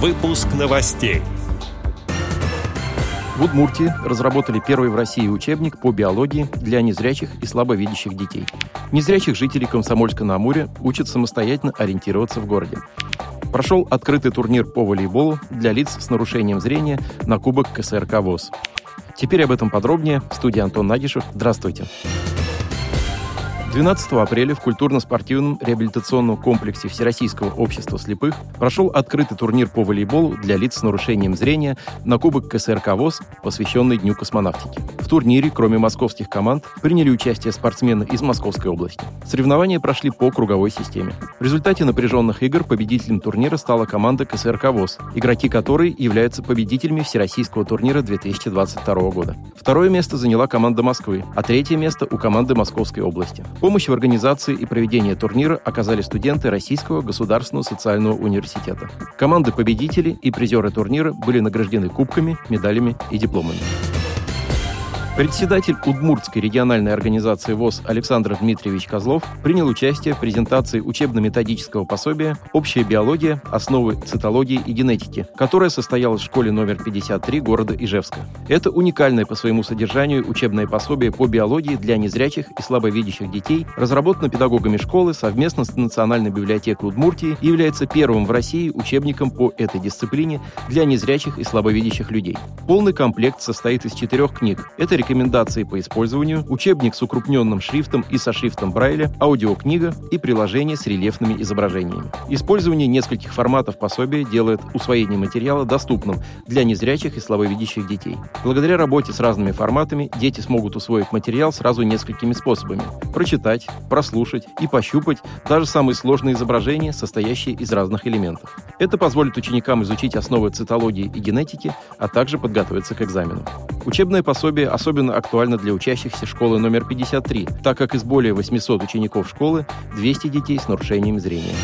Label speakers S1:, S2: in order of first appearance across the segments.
S1: Выпуск новостей.
S2: В Удмуртии разработали первый в России учебник по биологии для незрячих и слабовидящих детей. Незрячих жителей Комсомольска-на-Амуре учат самостоятельно ориентироваться в городе. Прошел открытый турнир по волейболу для лиц с нарушением зрения на Кубок КСРК ВОЗ. Теперь об этом подробнее. В студии Антон Нагишев. Здравствуйте. 12 апреля в культурно-спортивном реабилитационном комплексе Всероссийского общества слепых прошел открытый турнир по волейболу для лиц с нарушением зрения на Кубок КСРК ВОЗ, посвященный Дню космонавтики. В турнире, кроме московских команд, приняли участие спортсмены из Московской области. Соревнования прошли по круговой системе. В результате напряженных игр победителем турнира стала команда КСРК ВОЗ, игроки которой являются победителями Всероссийского турнира 2022 года. Второе место заняла команда Москвы, а третье место у команды Московской области. Помощь в организации и проведении турнира оказали студенты Российского государственного социального университета. Команды победителей и призеры турнира были награждены кубками, медалями и дипломами. Председатель Удмуртской региональной организации ВОЗ Александр Дмитриевич Козлов принял участие в презентации учебно-методического пособия «Общая биология. Основы цитологии и генетики», которая состоялась в школе номер 53 города Ижевска. Это уникальное по своему содержанию учебное пособие по биологии для незрячих и слабовидящих детей, разработано педагогами школы совместно с Национальной библиотекой Удмуртии и является первым в России учебником по этой дисциплине для незрячих и слабовидящих людей. Полный комплект состоит из четырех книг. Это рекомендации по использованию, учебник с укрупненным шрифтом и со шрифтом Брайля, аудиокнига и приложение с рельефными изображениями. Использование нескольких форматов пособия делает усвоение материала доступным для незрячих и слабовидящих детей. Благодаря работе с разными форматами дети смогут усвоить материал сразу несколькими способами. Прочитать, прослушать и пощупать даже самые сложные изображения, состоящие из разных элементов. Это позволит ученикам изучить основы цитологии и генетики, а также подготовиться к экзамену. Учебное пособие особенно актуально для учащихся школы номер 53, так как из более 800 учеников школы 200 детей с нарушением зрения.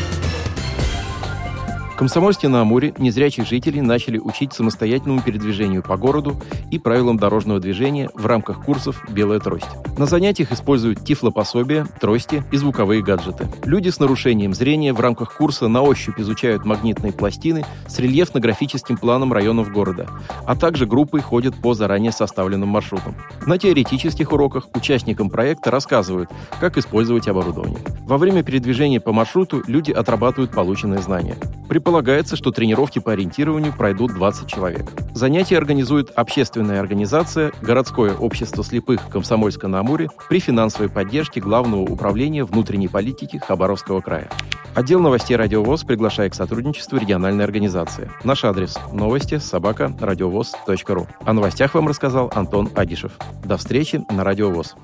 S2: В Комсомольске на Амуре незрячих жителей начали учить самостоятельному передвижению по городу и правилам дорожного движения в рамках курсов «Белая трость». На занятиях используют тифлопособия, трости и звуковые гаджеты. Люди с нарушением зрения в рамках курса на ощупь изучают магнитные пластины с рельефно-графическим планом районов города, а также группой ходят по заранее составленным маршрутам. На теоретических уроках участникам проекта рассказывают, как использовать оборудование. Во время передвижения по маршруту люди отрабатывают полученные знания. Предполагается, что тренировки по ориентированию пройдут 20 человек. Занятия организует общественная организация «Городское общество слепых Комсомольска на Амуре» при финансовой поддержке Главного управления внутренней политики Хабаровского края. Отдел новостей «Радиовоз» приглашает к сотрудничеству региональной организации. Наш адрес – новости собака радиовоз.ру. О новостях вам рассказал Антон Адишев. До встречи на «Радиовоз».